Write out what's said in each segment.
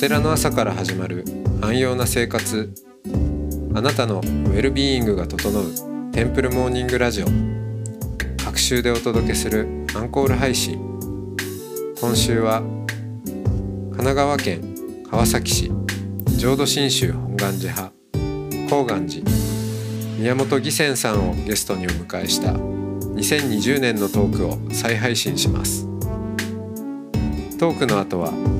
お寺の朝から始まる安養な生活。あなたのウェルビーイングが整うテンプルモーニングラジオ。各週でお届けするアンコール配信。今週は神奈川県川崎市浄土真宗本願寺派高岩寺宮本義仙さんをゲストにお迎えした2020年のトークを再配信します。トークの後は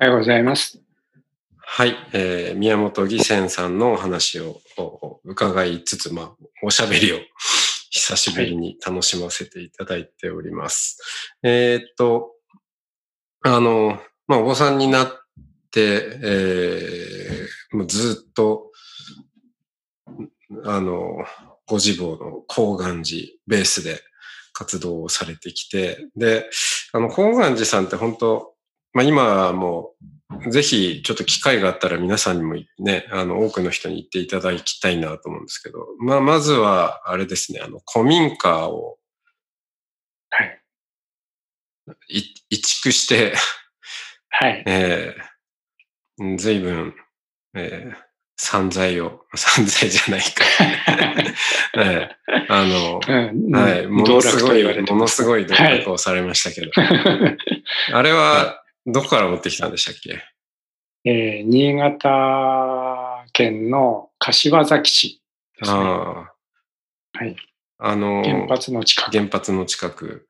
はようございます。はい、えー宮本義仙さんのお話をお伺いつつ、まあ、おしゃべりを 久しぶりに楽しませていただいております。えーっと、あの、まあ、お坊さんになって、えーもうずっと、あの、ご自坊の高岩寺ベースで活動をされてきて、で、あの、高岩寺さんって本当、まあ、今はもう、ぜひ、ちょっと機会があったら皆さんにもね、あの、多くの人に行っていただきたいなと思うんですけど、まあ、まずは、あれですね、あの、古民家をはい。い移築して、はい。えー、随分、えー、散財を、散財じゃないか。えー、あの、うんはい、ものすごい、ものすい。ごい努力をされましたけど、あれは、どこから持ってきたんでしたっけ？えー新潟県の柏崎市ですね。ああ。はい。あの、原発の近く。原発の近く。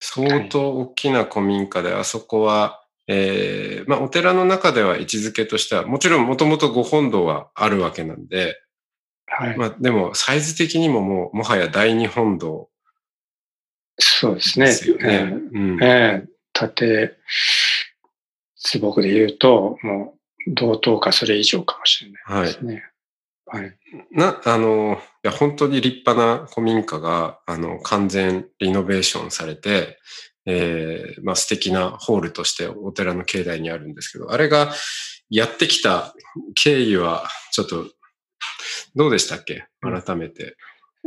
相当大きな古民家で、あそこは、えーまあ、お寺の中では位置づけとしては、もちろんもともとご本堂はあるわけなんで、はい。まあ、でも、サイズ的にももう、もはや第二本堂そうですね。ですよね。うん。えー縦、坪で言うと、もう、同等かそれ以上かもしれないですね。はい。な、あの、いや、本当に立派な古民家が、あの、完全リノベーションされて、えーまあ素敵なホールとしてお寺の境内にあるんですけど、あれがやってきた経緯は、ちょっと、どうでしたっけ？改めて。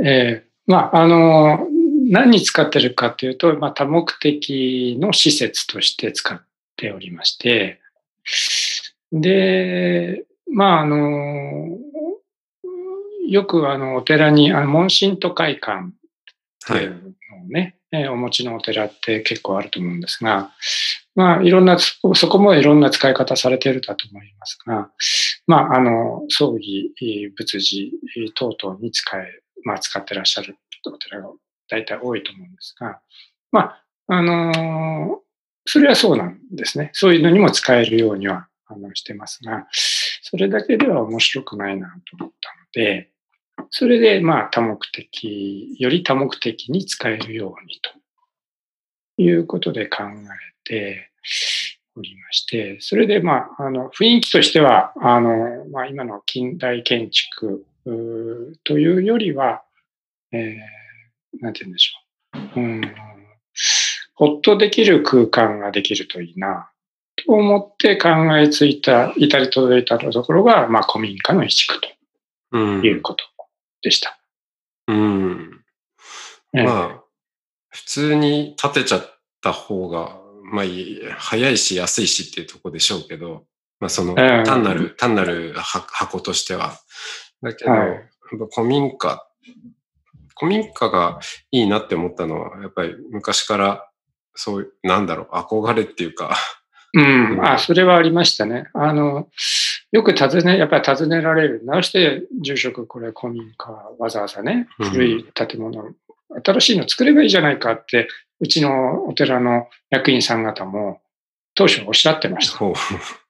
えーまあ、あの、何に使ってるかというと、まあ、多目的の施設として使っておりまして、で、まあ、あの、よくあの、お寺に、あの、問診と会館ってはいいうのをね、えーお持ちのお寺って結構あると思うんですが、まあ、いろんな、そこもいろんな使い方されているだと思いますが、まあ、あの、葬儀、えー仏事えー等々に使え、まあ、使ってらっしゃるお寺が大体多いと思うんですが、まあ、あのーそれはそうなんですね。そういうのにも使えるようには、あの、してますが、それだけでは面白くないなと思ったので、それで、まあ、多目的、より多目的に使えるようにということで考えておりまして、それで、まあ、あの、雰囲気としては、あの、まあ、今の近代建築というよりは、えー、なんて言うんでしょう。うん、ほっとできる空間ができるといいな、と思って考えついた、至り届いたところが、まあ、古民家の移築とうん。いうことでした。うん。ええまあ、普通に建てちゃった方が、まあ早いし安いしっていうとこでしょうけど、まあその、ええ単なる、単なるは箱としては。だけど、はい古民家、古民家がいいなって思ったのは、やっぱり昔から、そういう、なんだろう、憧れっていうか、うん、あ、それはありましたね。あの、よく尋ね、やっぱり尋ねられる。なして住職これ古民家わざわざね、うん。古い建物、新しいの作ればいいじゃないかって、うちのお寺の役員さん方も当初おっしゃってました。こ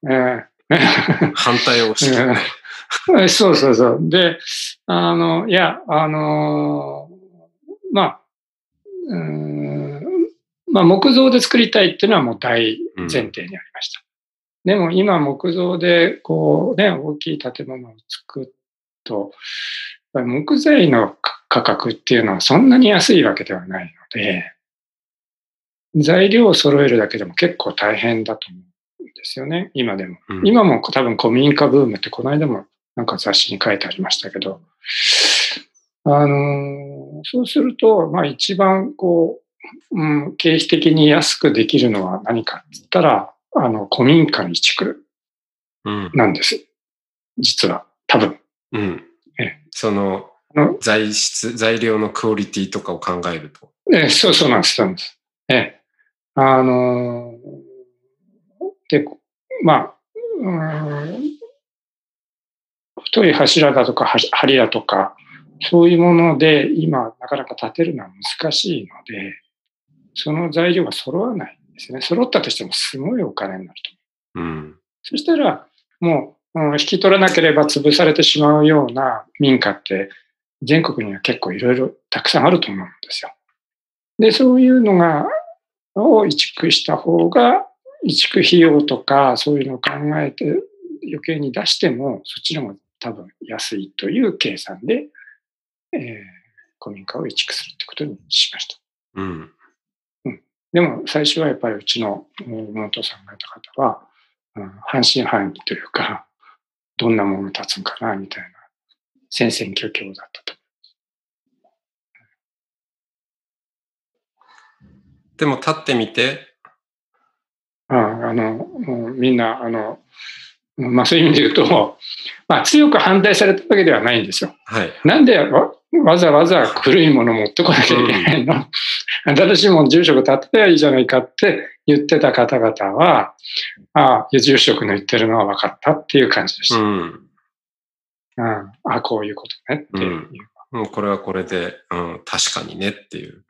う、え反対をして、えそうそうそう。で、あの、いや、あの、まあ、うーんまあ、木造で作りたいっていうのはもう大前提にありました。でも今木造でこうね、大きい建物を作ると、木材の価格っていうのはそんなに安いわけではないので、材料を揃えるだけでも結構大変だと思うんですよね、今でも。うん、今も多分古民家ブームってこの間もなんか雑誌に書いてありましたけど、あのそうすると、まあ一番こう、うん、経費的に安くできるのは何かって言ったら、あの、古民家の移築なんです。うん、実は、多分。うん。えその、材質、材料のクオリティとかを考えると。えそうそうなんです、そうなんです。ええ。あので、まあ、うん、太い柱だとか、梁だとか、そういうもので今なかなか建てるのは難しいので、その材料が揃わないんですね。揃ったとしてもすごいお金になると。うん、そしたら、もう、うん、引き取らなければ潰されてしまうような民家って全国には結構いろいろたくさんあると思うんですよ。で、そういうのが、を移築した方が、移築費用とかそういうのを考えて余計に出しても、そっちの方が多分安いという計算で、えー、古民家を移築するってことにしました。うん。うん。でも最初はやっぱりうちの妹さんがいた方は、うん、半信半疑というか、どんなもの立つんかな、みたいな戦々恐々だったと。でも立ってみて、ああの、みんな、あの、まあそういう意味で言うと、まあ強く反対されたわけではないんですよ。はい。なんでわわざわざ古いもの持ってこなきゃいけないの、うん、新しいもの住職建てたらいいじゃないかって言ってた方々は、ああ、住職の言ってるのは分かったっていう感じでした。うん。うん、ああ、こういうことねっていう。うん、もうこれはこれで、うん、確かにねっていう、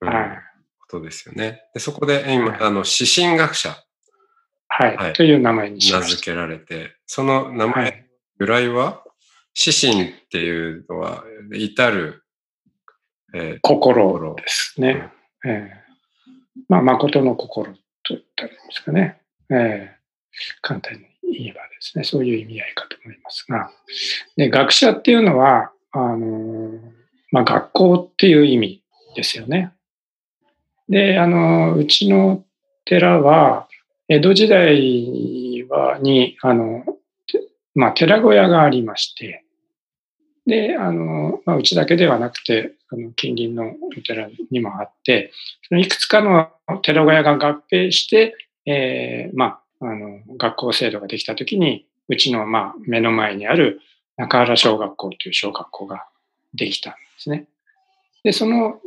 うん、はい、ことですよね。でそこで今、はい、あの、指針学者はい、はい、という名前にしま。名付けられて、その名前、由来は？指針っていうのは、至る、えー、心ですね。うん、えー、まあ、誠の心と言ったらいいんですかね。えー、簡単に言えばですね、そういう意味合いかと思いますが。で、学者っていうのは、あのまあ、学校っていう意味ですよね。で、あの、うちの寺は、江戸時代はに、あの、まあ、寺小屋がありまして、で、あの、まあ、うちだけではなくて、あの、近隣のお寺にもあって、そのいくつかの寺小屋が合併して、えー、まあ、あの、学校制度ができたときに、うちの、まあ、目の前にある中原小学校という小学校ができたんですね。で、その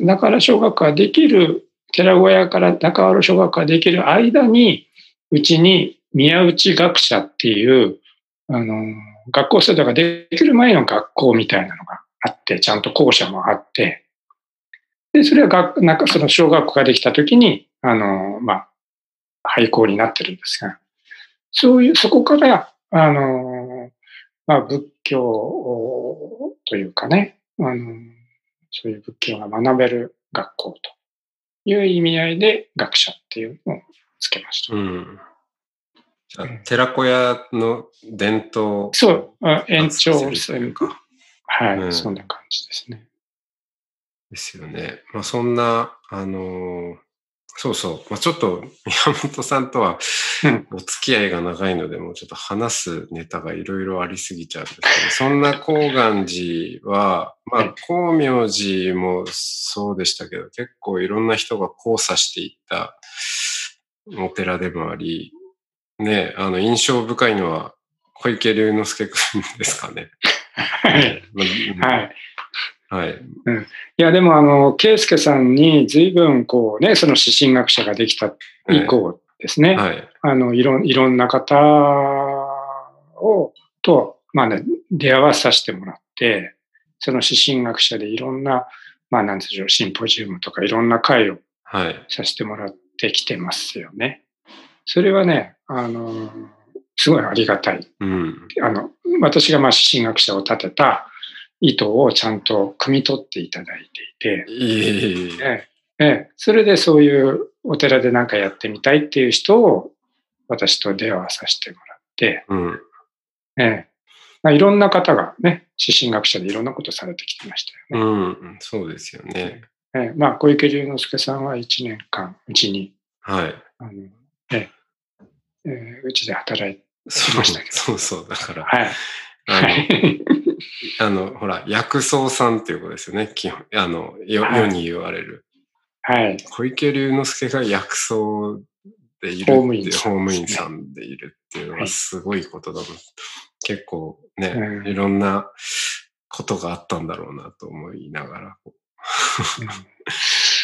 中原小学校ができる寺小屋から中原小学校ができる間に、うちに宮内学者っていう、あの、学校制度ができる前の学校みたいなのがあって、ちゃんと校舎もあって、で、それは学、なんかその小学校ができた時に、あの、まあ、廃校になってるんですが、そういう、そこから、あの、まあ、仏教というかね、あの、そういう仏教が学べる学校という意味合いで学者っていうのをつけました。うん。じゃあ、寺子屋の伝統そう、延長線か。はい、うん、そんな感じですね。ですよね。まあ、そんな、あのー、そうそう。まあ、ちょっと宮本さんとはお付き合いが長いので、もうちょっと話すネタがいろいろありすぎちゃうんですけど、そんな高岩寺は、まあ、光明寺もそうでしたけど、結構いろんな人が交差していったお寺でもあり、ね、あの、印象深いのは小池龍之介くんですかね。はい。はい。はい。うん。いや、でも、あの、圭介さんに随分、こうね、その指針学者ができた以降ですね、はい。あの、いろ、いろんな方を、と、まあね、出会わさせてもらって、その指針学者でいろんな、まあ、なんでしょう、シンポジウムとかいろんな会をさせてもらってきてますよね。はい、それはね、あの、すごいありがたい。うん、あの、私がまあ指針学者を立てた、意図をちゃんと汲み取っていただいていて、えええそれでそういうお寺で何かやってみたいっていう人を私と出会わさせてもらって、うん。いろんな方がね、指針学者でいろんなことされてきてましたよね。うん。そうですよね。ええまあ、小池龍之介さんは1年間、うちに、はい。あの、ええええうちで働いて、そうましたけどそうそう。だから、はい。あはの、い。あのほら、薬草さんっていうことですよね。基本、あの、よはい世に言われる。はい。小池龍之介が薬草でいるって公務員さん公務員さんでいるっていうのははいすごいことだな。結構ね、うんいろんなことがあったんだろうなと思いながら、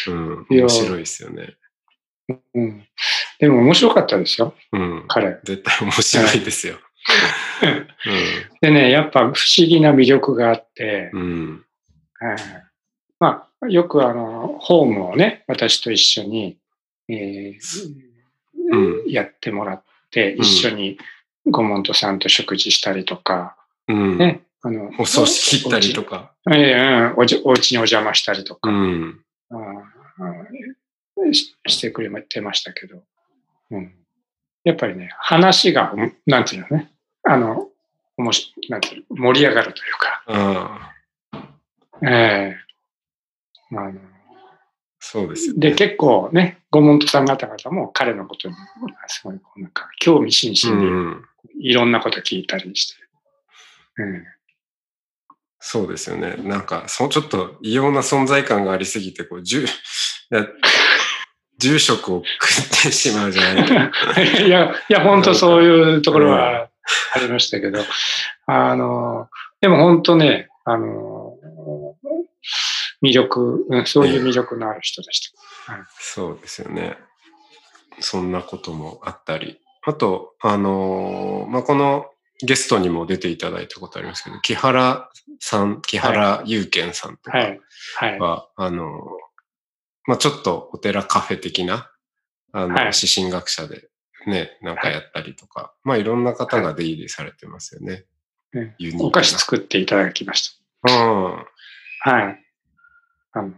うん、面白いですよね。うん、でも面白かったですよ、うん、彼。絶対面白いですよ。でね、やっぱ不思議な魅力があって、うん、うん、はい。まあ、よくあの、ホームをね、私と一緒に、えーうん。やってもらって、ん一緒にご門徒さんと食事したりとか、うん。ね、あの、お葬式切ったりとか。か。ええうん。おじお家にお邪魔したりとか、うん、あーししてくれてましたけど、うん、やっぱりね、話が、うんなんていうのね、あの、おもしなんていうの盛り上がるというか、ああ、ええ。あの。そうですよね。で、結構ね、ご門徒さん方々も彼のことに、すごい、こうなんか、興味津う々ん、にいろんなこと聞いたりして、うんそうですよね。なんか、そうちょっと異様な存在感がありすぎて、こう、住、い や住職を食ってしまうじゃないけど いや、いや、本当そういうところはありましたけど、あの、でも本当ね、あの、魅力、うんそういう魅力のある人でした。そうですよね。そんなこともあったり。あと、あのーまあ、このゲストにも出ていただいたことありますけど、木原さん、木原祐健さんとかはい。はい。は、あのーまあ、ちょっとお寺カフェ的な、あの、はい指針学者でね、なんかやったりとか、まあ、いろんな方が出入りされてますよね。ねユニーお菓子作っていただきましうん。た。はい。あの、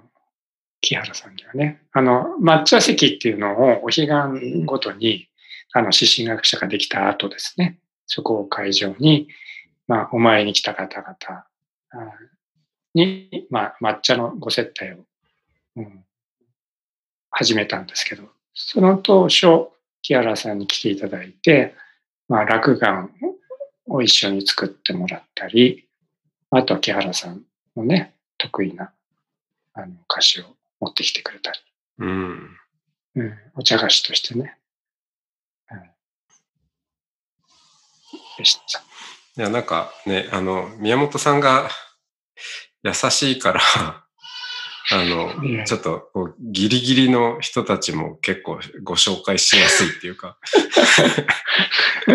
木原さんにはね、あの、抹茶席っていうのをお彼岸ごとに、あの、指針学者ができた後ですね、そこを会場に、まあ、お前に来た方々あに、まあ、抹茶のご接待を、うん、始めたんですけど、その当初、木原さんに来ていただいて、まあ、落雁を一緒に作ってもらったり、あとは木原さんのね、得意なあの菓子を持ってきてくれたり、うん。うん、お茶菓子としてね、うん、でした。いや、なんかね、あの、宮本さんが優しいから、あの、ちょっとこうギリギリの人たちも結構ご紹介しやすいっていうか、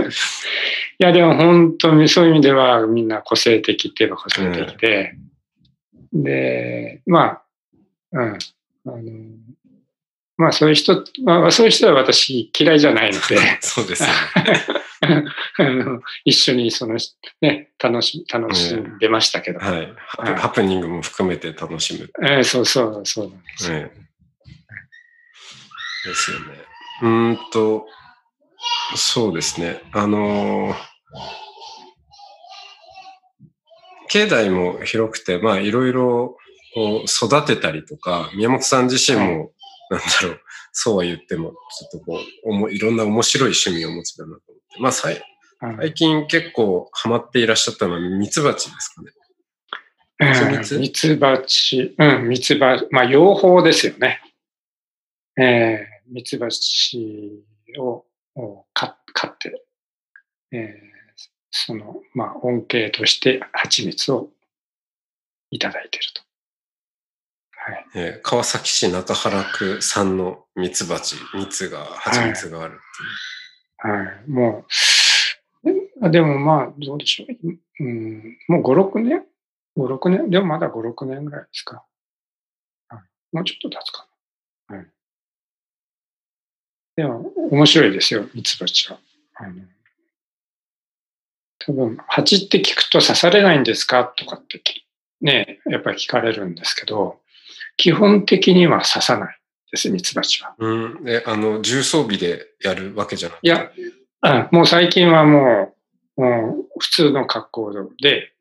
いや、でも本当にそういう意味ではみんな個性的って言えば個性的で、で、まあ、うん、あの、まあそういう人、まあそういう人は私嫌いじゃないので、そうですよね。一緒にその、ね、楽し、楽しんでましたけど、はい。ハプニングも含めて楽しむ。えーそうそう、そうなんですよ。ね、ですよね。うーんと、そうですね。あのー境内も広くて、まあいろいろこう育てたりとか、宮本さん自身も、なんだろう、そうは言っても、ちょっとこう、おもいろんな面白い趣味をお持ちだなと。まあ最近結構ハマっていらっしゃったのはミツバチですかね。ミツバチ、うん、ミツバチ、まあ、養蜂ですよね。えー、ミツバチをを飼飼って、えーその、まあ、恩恵として蜂蜜をいただいていると。はい。えー川崎市中原区産のミツバチ、蜜が、蜂蜜があるっていう。はい。もう、ででもまあ、どうでしょう。うん、もう5、6年 ?5、6年？でもまだ5、6年ぐらいですか。はい、もうちょっと経つかな。はい。でも、面白いですよ、ミツバチは。あの多分、蜂って聞くと刺されないんですか？とかってきね、やっぱり聞かれるんですけど、基本的には刺さないです、ミツバチは。うん。で、あの、重装備でやるわけじゃなくて？いや、あもう最近はもう、もう普通の格好で、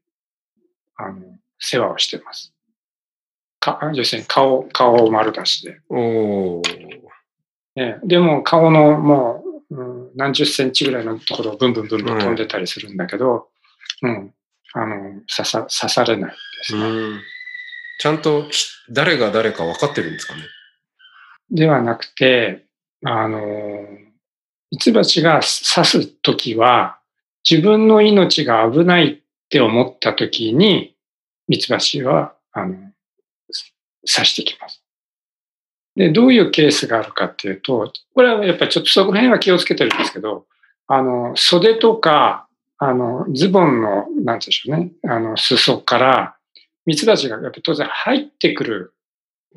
あの、世話をしてます。か、要するに顔、顔を丸出しで。おお。ね、でも顔のもう、うん、何十センチぐらいのところをブンブンブンブン飛んでたりするんだけど、うん、あの、刺さ、刺されないですね。うん。ちゃんとひ誰が誰か分かってるんですかね？ではなくて、あの、ミツバチが刺すときは、自分の命が危ないって思ったときに、ミツバチは、あの、刺してきます。で、どういうケースがあるかっていうと、これはやっぱりちょっとそこら辺は気をつけてるんですけど、あの、袖とか、あの、ズボンの、なんていうんでしょうね、あの、裾から、ミツバチがやっぱ当然入ってくる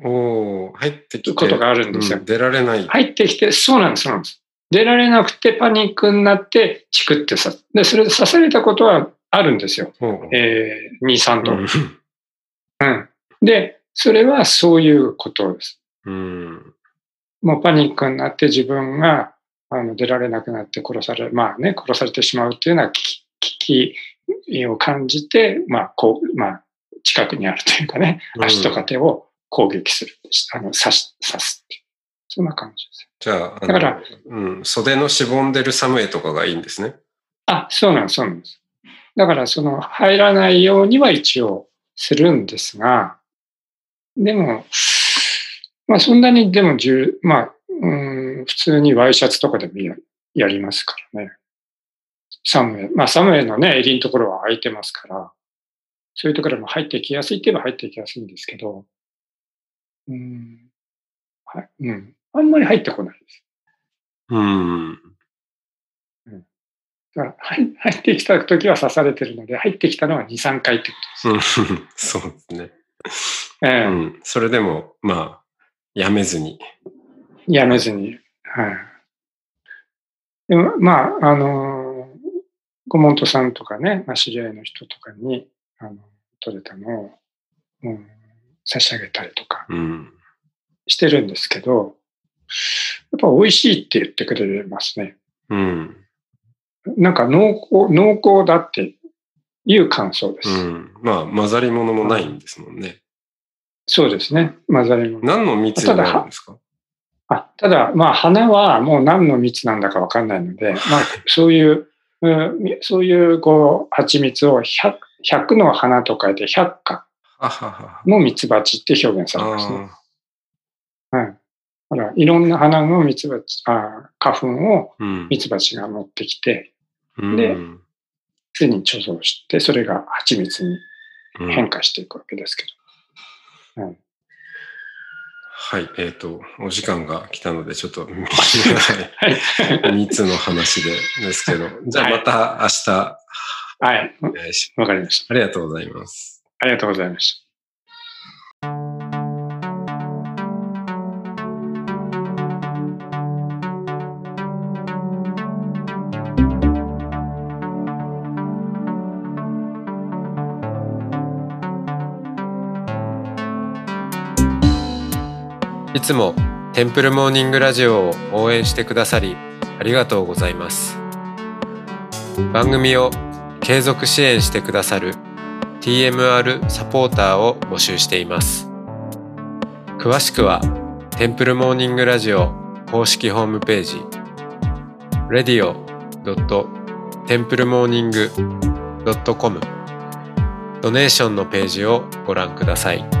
おお、入ってきて。ことがあるんですようん出られない。入ってきて、そうなんです、そうなんです。出られなくてパニックになって、チクってさ、で、それで刺されたことはあるんですよ。えー、2、3度。うんうん。で、それはそういうことです。うん。もうパニックになって自分があの出られなくなって殺され、まあね、殺されてしまうっていうのは危機危機を感じて、まあ、こう、まあ、近くにあるというかね、うん足とか手を攻撃する。あの、刺し、刺すっていう。そんな感じです。じゃあ、あのだから、うん、袖のしぼんでるサムエとかがいいんですね。あ、そうなんです、そうなんです。だから、その、入らないようには一応するんですが、でも、まあ、そんなに、でも、じゅまあ、うん、普通にワイシャツとかでもややりますからね。サムエ、まあ、サムエのね、襟のところは空いてますから、そういうところも入ってきやすいって言えば入ってきやすいんですけど、うん、はい、うん、あんまり入ってこないです。うん。だから入 入ってきた時は刺されてるので、入ってきたのは2、3回ってことです。う んそうですね。ええうん。それでも、まあ、やめずに。やめずに。はい。でも、まあ、あの、ご門徒さんとかね、まあ、知り合いの人とかに、あの、取れたのを、うん、差し上げたりとかうん。してるんですけど、やっぱ美味しいって言ってくれますね。うん。なんか濃厚、濃厚だっていう感想です。うん。まあ、混ざり物もないんですもんね。そうですね。混ざり物。何の蜜になるんですか？あただ、まあ、花はもう何の蜜なんだかわかんないので、まあ、そういう、うんそういう、こう、蜂蜜を100、100の花と書いて100花あはは。の蜜蜂って表現されますね。あはい。だから、いろんな花の蜜蜂、あ花粉をーうん。蜜蜂が持ってきて、うんで巣に貯蔵して、それが蜂蜜にうん変化していくわけですけど。はい。えっ、と、お時間が来たので、ちょっと、は いはい。蜜の話でですけど、じゃあまた明日はい。お願いかりました。ありがとうございます。ありがとうございました。いつもテンプルモーニングラジオを応援してくださりありがとうございます番組を継続支援してくださる TMR サポーターを募集しています詳しくはテンプルモーニングラジオ公式ホームページ radio.templemorning.com ドネーションのページをご覧ください。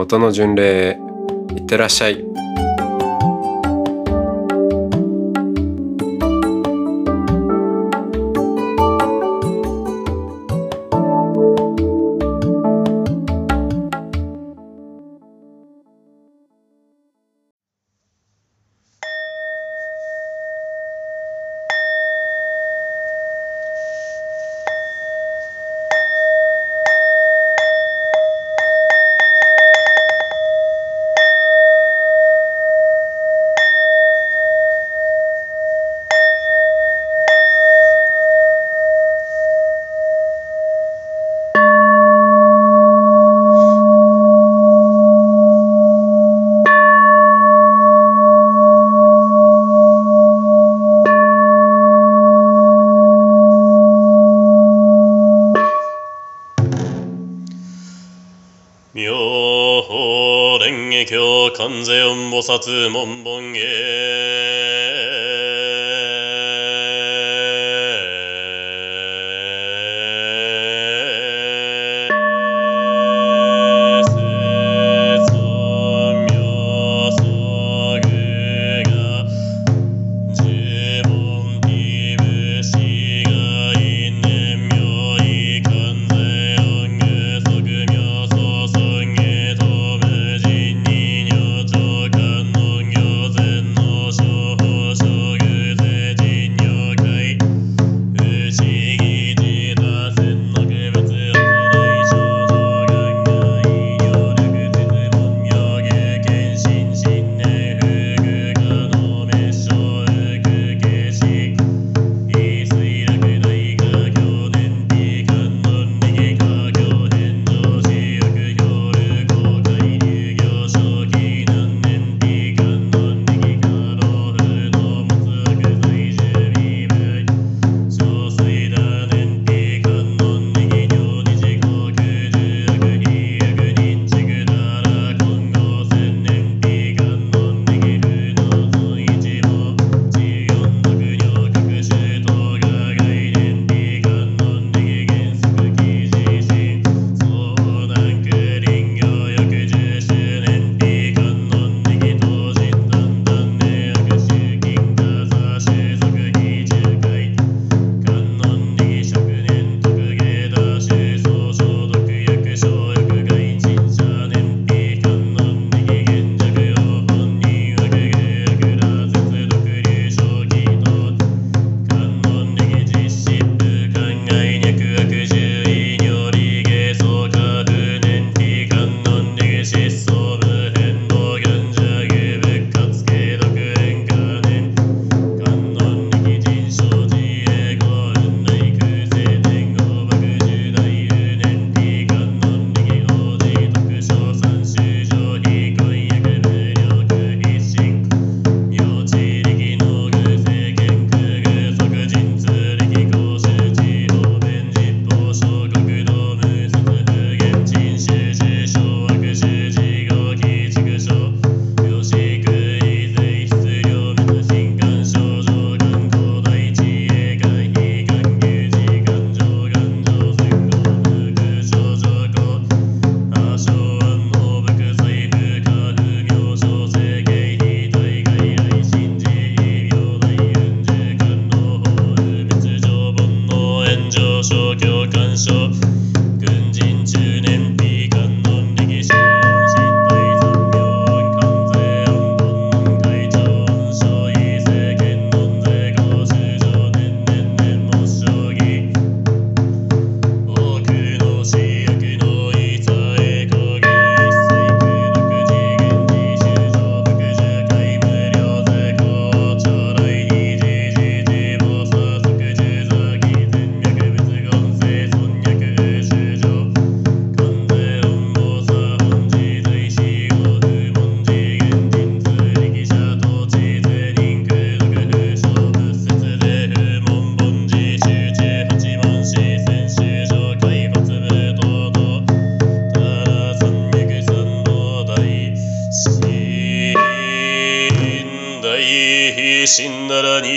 音の巡礼いってらっしゃい。死んだらに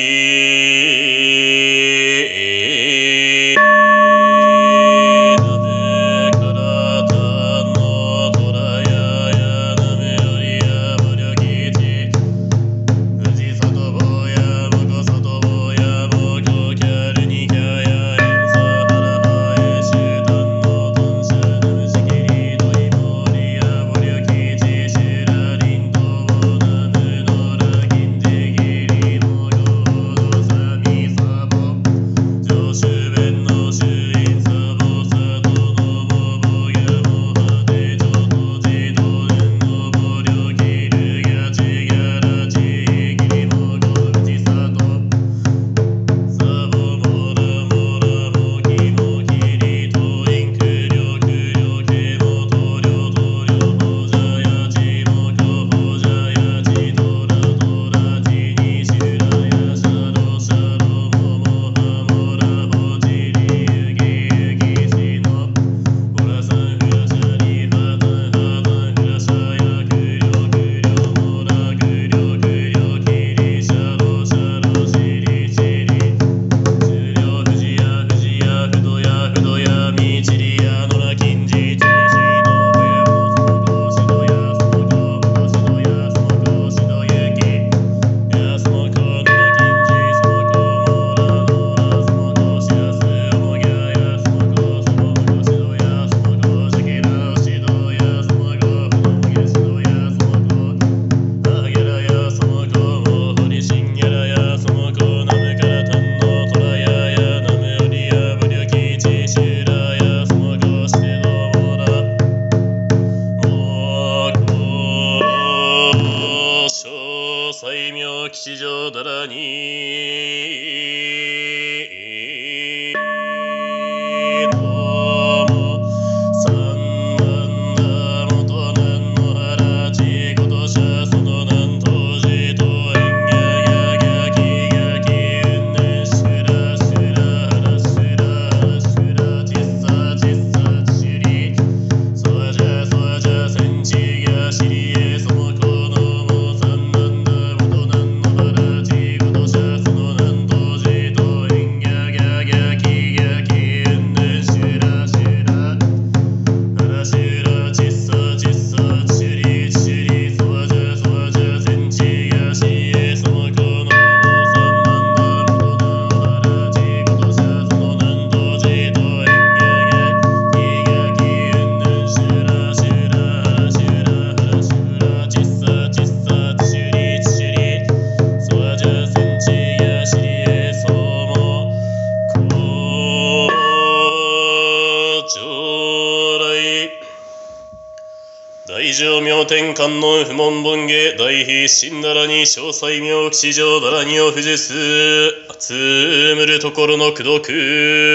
下大悲神だらに詳細妙吉祥だらにを不術集むるところの功徳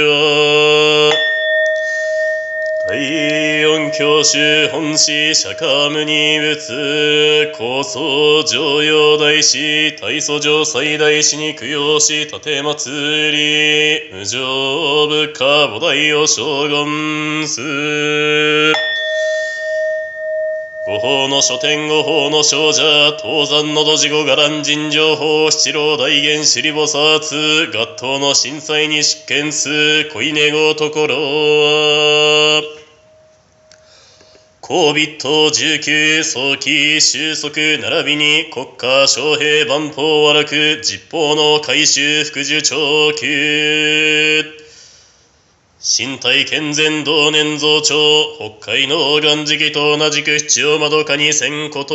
は。第四教主本師釈迦無二仏高僧上陽大師大祖上最大師に供養し立て祭り。無常部下菩提を将軍す。法の書店五法の少女東山のどじご伽藍尋情報七郎大元尻菩薩合頭の震災に執権す恋根ごところは高ビット19早期収束並びに国家将兵万法和楽実法の改修副受長級。身体健全同年増長北海の岩時期と同じく七を窓かにせんこと。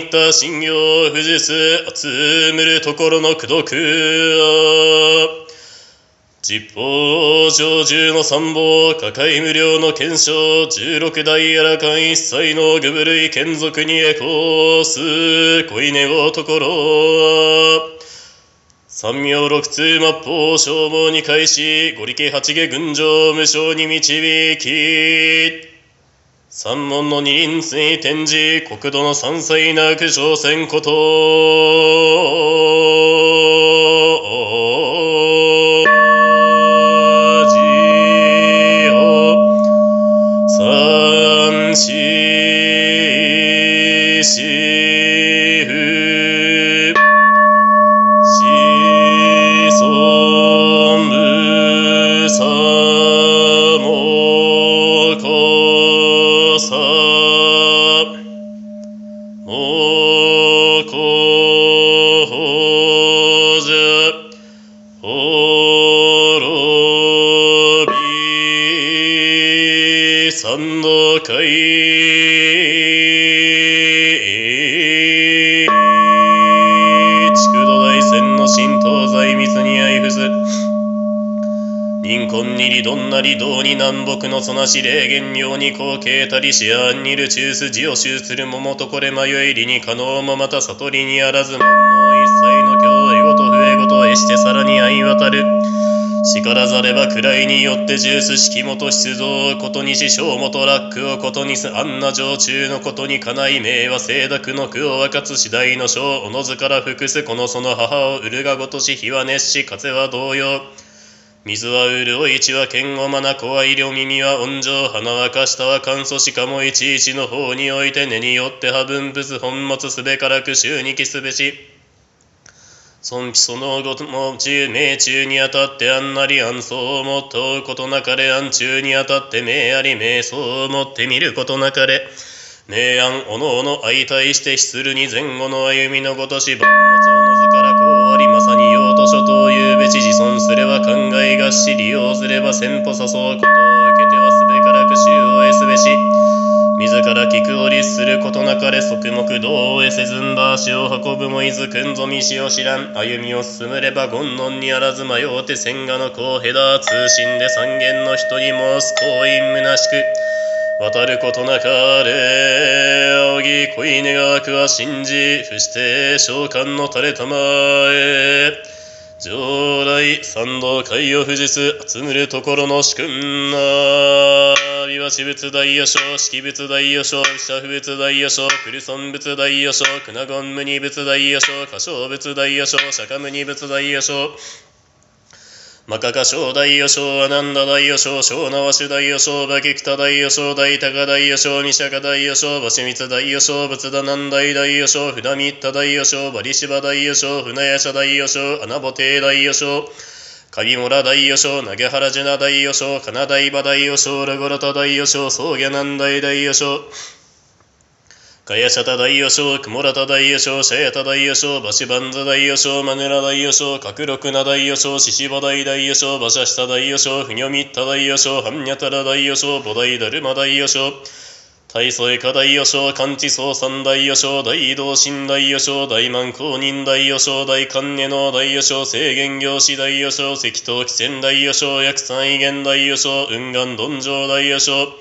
んにはらみた信行不実集めるところの功徳は実法上十の三宝抱え無料の検証十六代あらかん一切の具部類眷属にエコース恋願うところ三名六通末法消耗に返し五力八下群青無償に導き三門の二輪水天示国土の三歳なく朝鮮こと。じを三四四。そなし霊言妙に後継たりしあんにる中筋を集する桃とこれ迷いりに可能もまた悟りにあらずもんも一切の教えごと笛ごとへしてさらに相渡る。しからざれば位によってジュース式元出動ことにし小元ラックをことにすあんな常駐のことにかない名は清濁の句を分かつ次第の小おのずから複すこのその母を売るがごとし日は熱し風は同様。水は潤い血は剣をまな子は医療耳は温情花はかしたは乾燥しかもいちいちの方において根によって破分物本物すべからく週にきすべし。尊卑そのごとも中命中にあたってあんなり安相をもっとうことなかれ安中にあたって命あり瞑想をもって見ることなかれ。明暗おのおの相対してしするに前後の歩みのごとし万物お自尊すれば考えがし利用すれば先歩誘うことを受けてはすべからく衆を得すべし自ら聞くを律することなかれ側目道を得せずんば足を運ぶもいずくんぞみしを知らん歩みを進むれば権能にあらず迷うて千賀の子へだ通信で三軒の人に申す行員むなしく渡ることなかれ仰ぎ恋願わくは信じ伏して召喚の垂れたまえ。常来三道海を富士す集むるところの主君な美和私仏大予想式仏大予称社不仏大予想クルソン仏大予想クナゴンムニ仏大予想歌唱仏大予想釈迦ムニ仏大予想マカカ小大予称アナンダ大予称小縄主大予称バキクタ大予称大高大予称ミシャカ大予称バシミツ大予称仏田南大大予称船ミッタ大予称バリシバ大予称船屋社大予称アナボテ大予称鍵村大予称投げ原ジュナ大予称金大場大予称ラゴラタ大予称宗家南大大予称ガヤシャタ大予称、クモラタ大予称、シャヤタ大予称、バシバンザ大予称、マネラ大予称、カクロクナ大予称、シシバ大大予称、バシャシタ大予称、フニョミッタ大予称、ハンニャタラ大予称、ボダイダルマ大予称、大祖エカ大予称、カンチソウ三大予称、大移動神大予称、大満公認大予称、大観音の大予称、制限業師大予称、赤頭汽船大予称、薬三威厳大予称、雲岩鈍上大予称、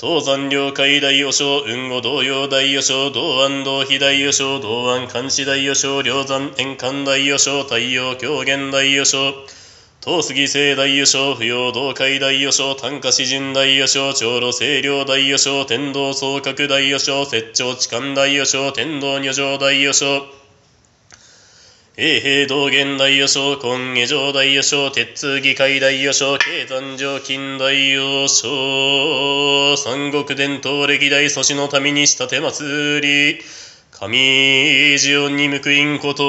東山領海大予称、雲後同様大予称、道安道非大予称、道安監視大予称、梁山円環大予称、太陽狂言大予称、東杉聖大予称、不要道海大予称、短歌詩人大予称、長老清涼大予称、天道総閣大予称、摂長痴漢大予称、天道女上大予称、永平道元大予称、今下上大予称、鉄議会大予称、経山上近大予称、三国伝統歴代祖師の民にした手祭り、上ジオンに報いんこと。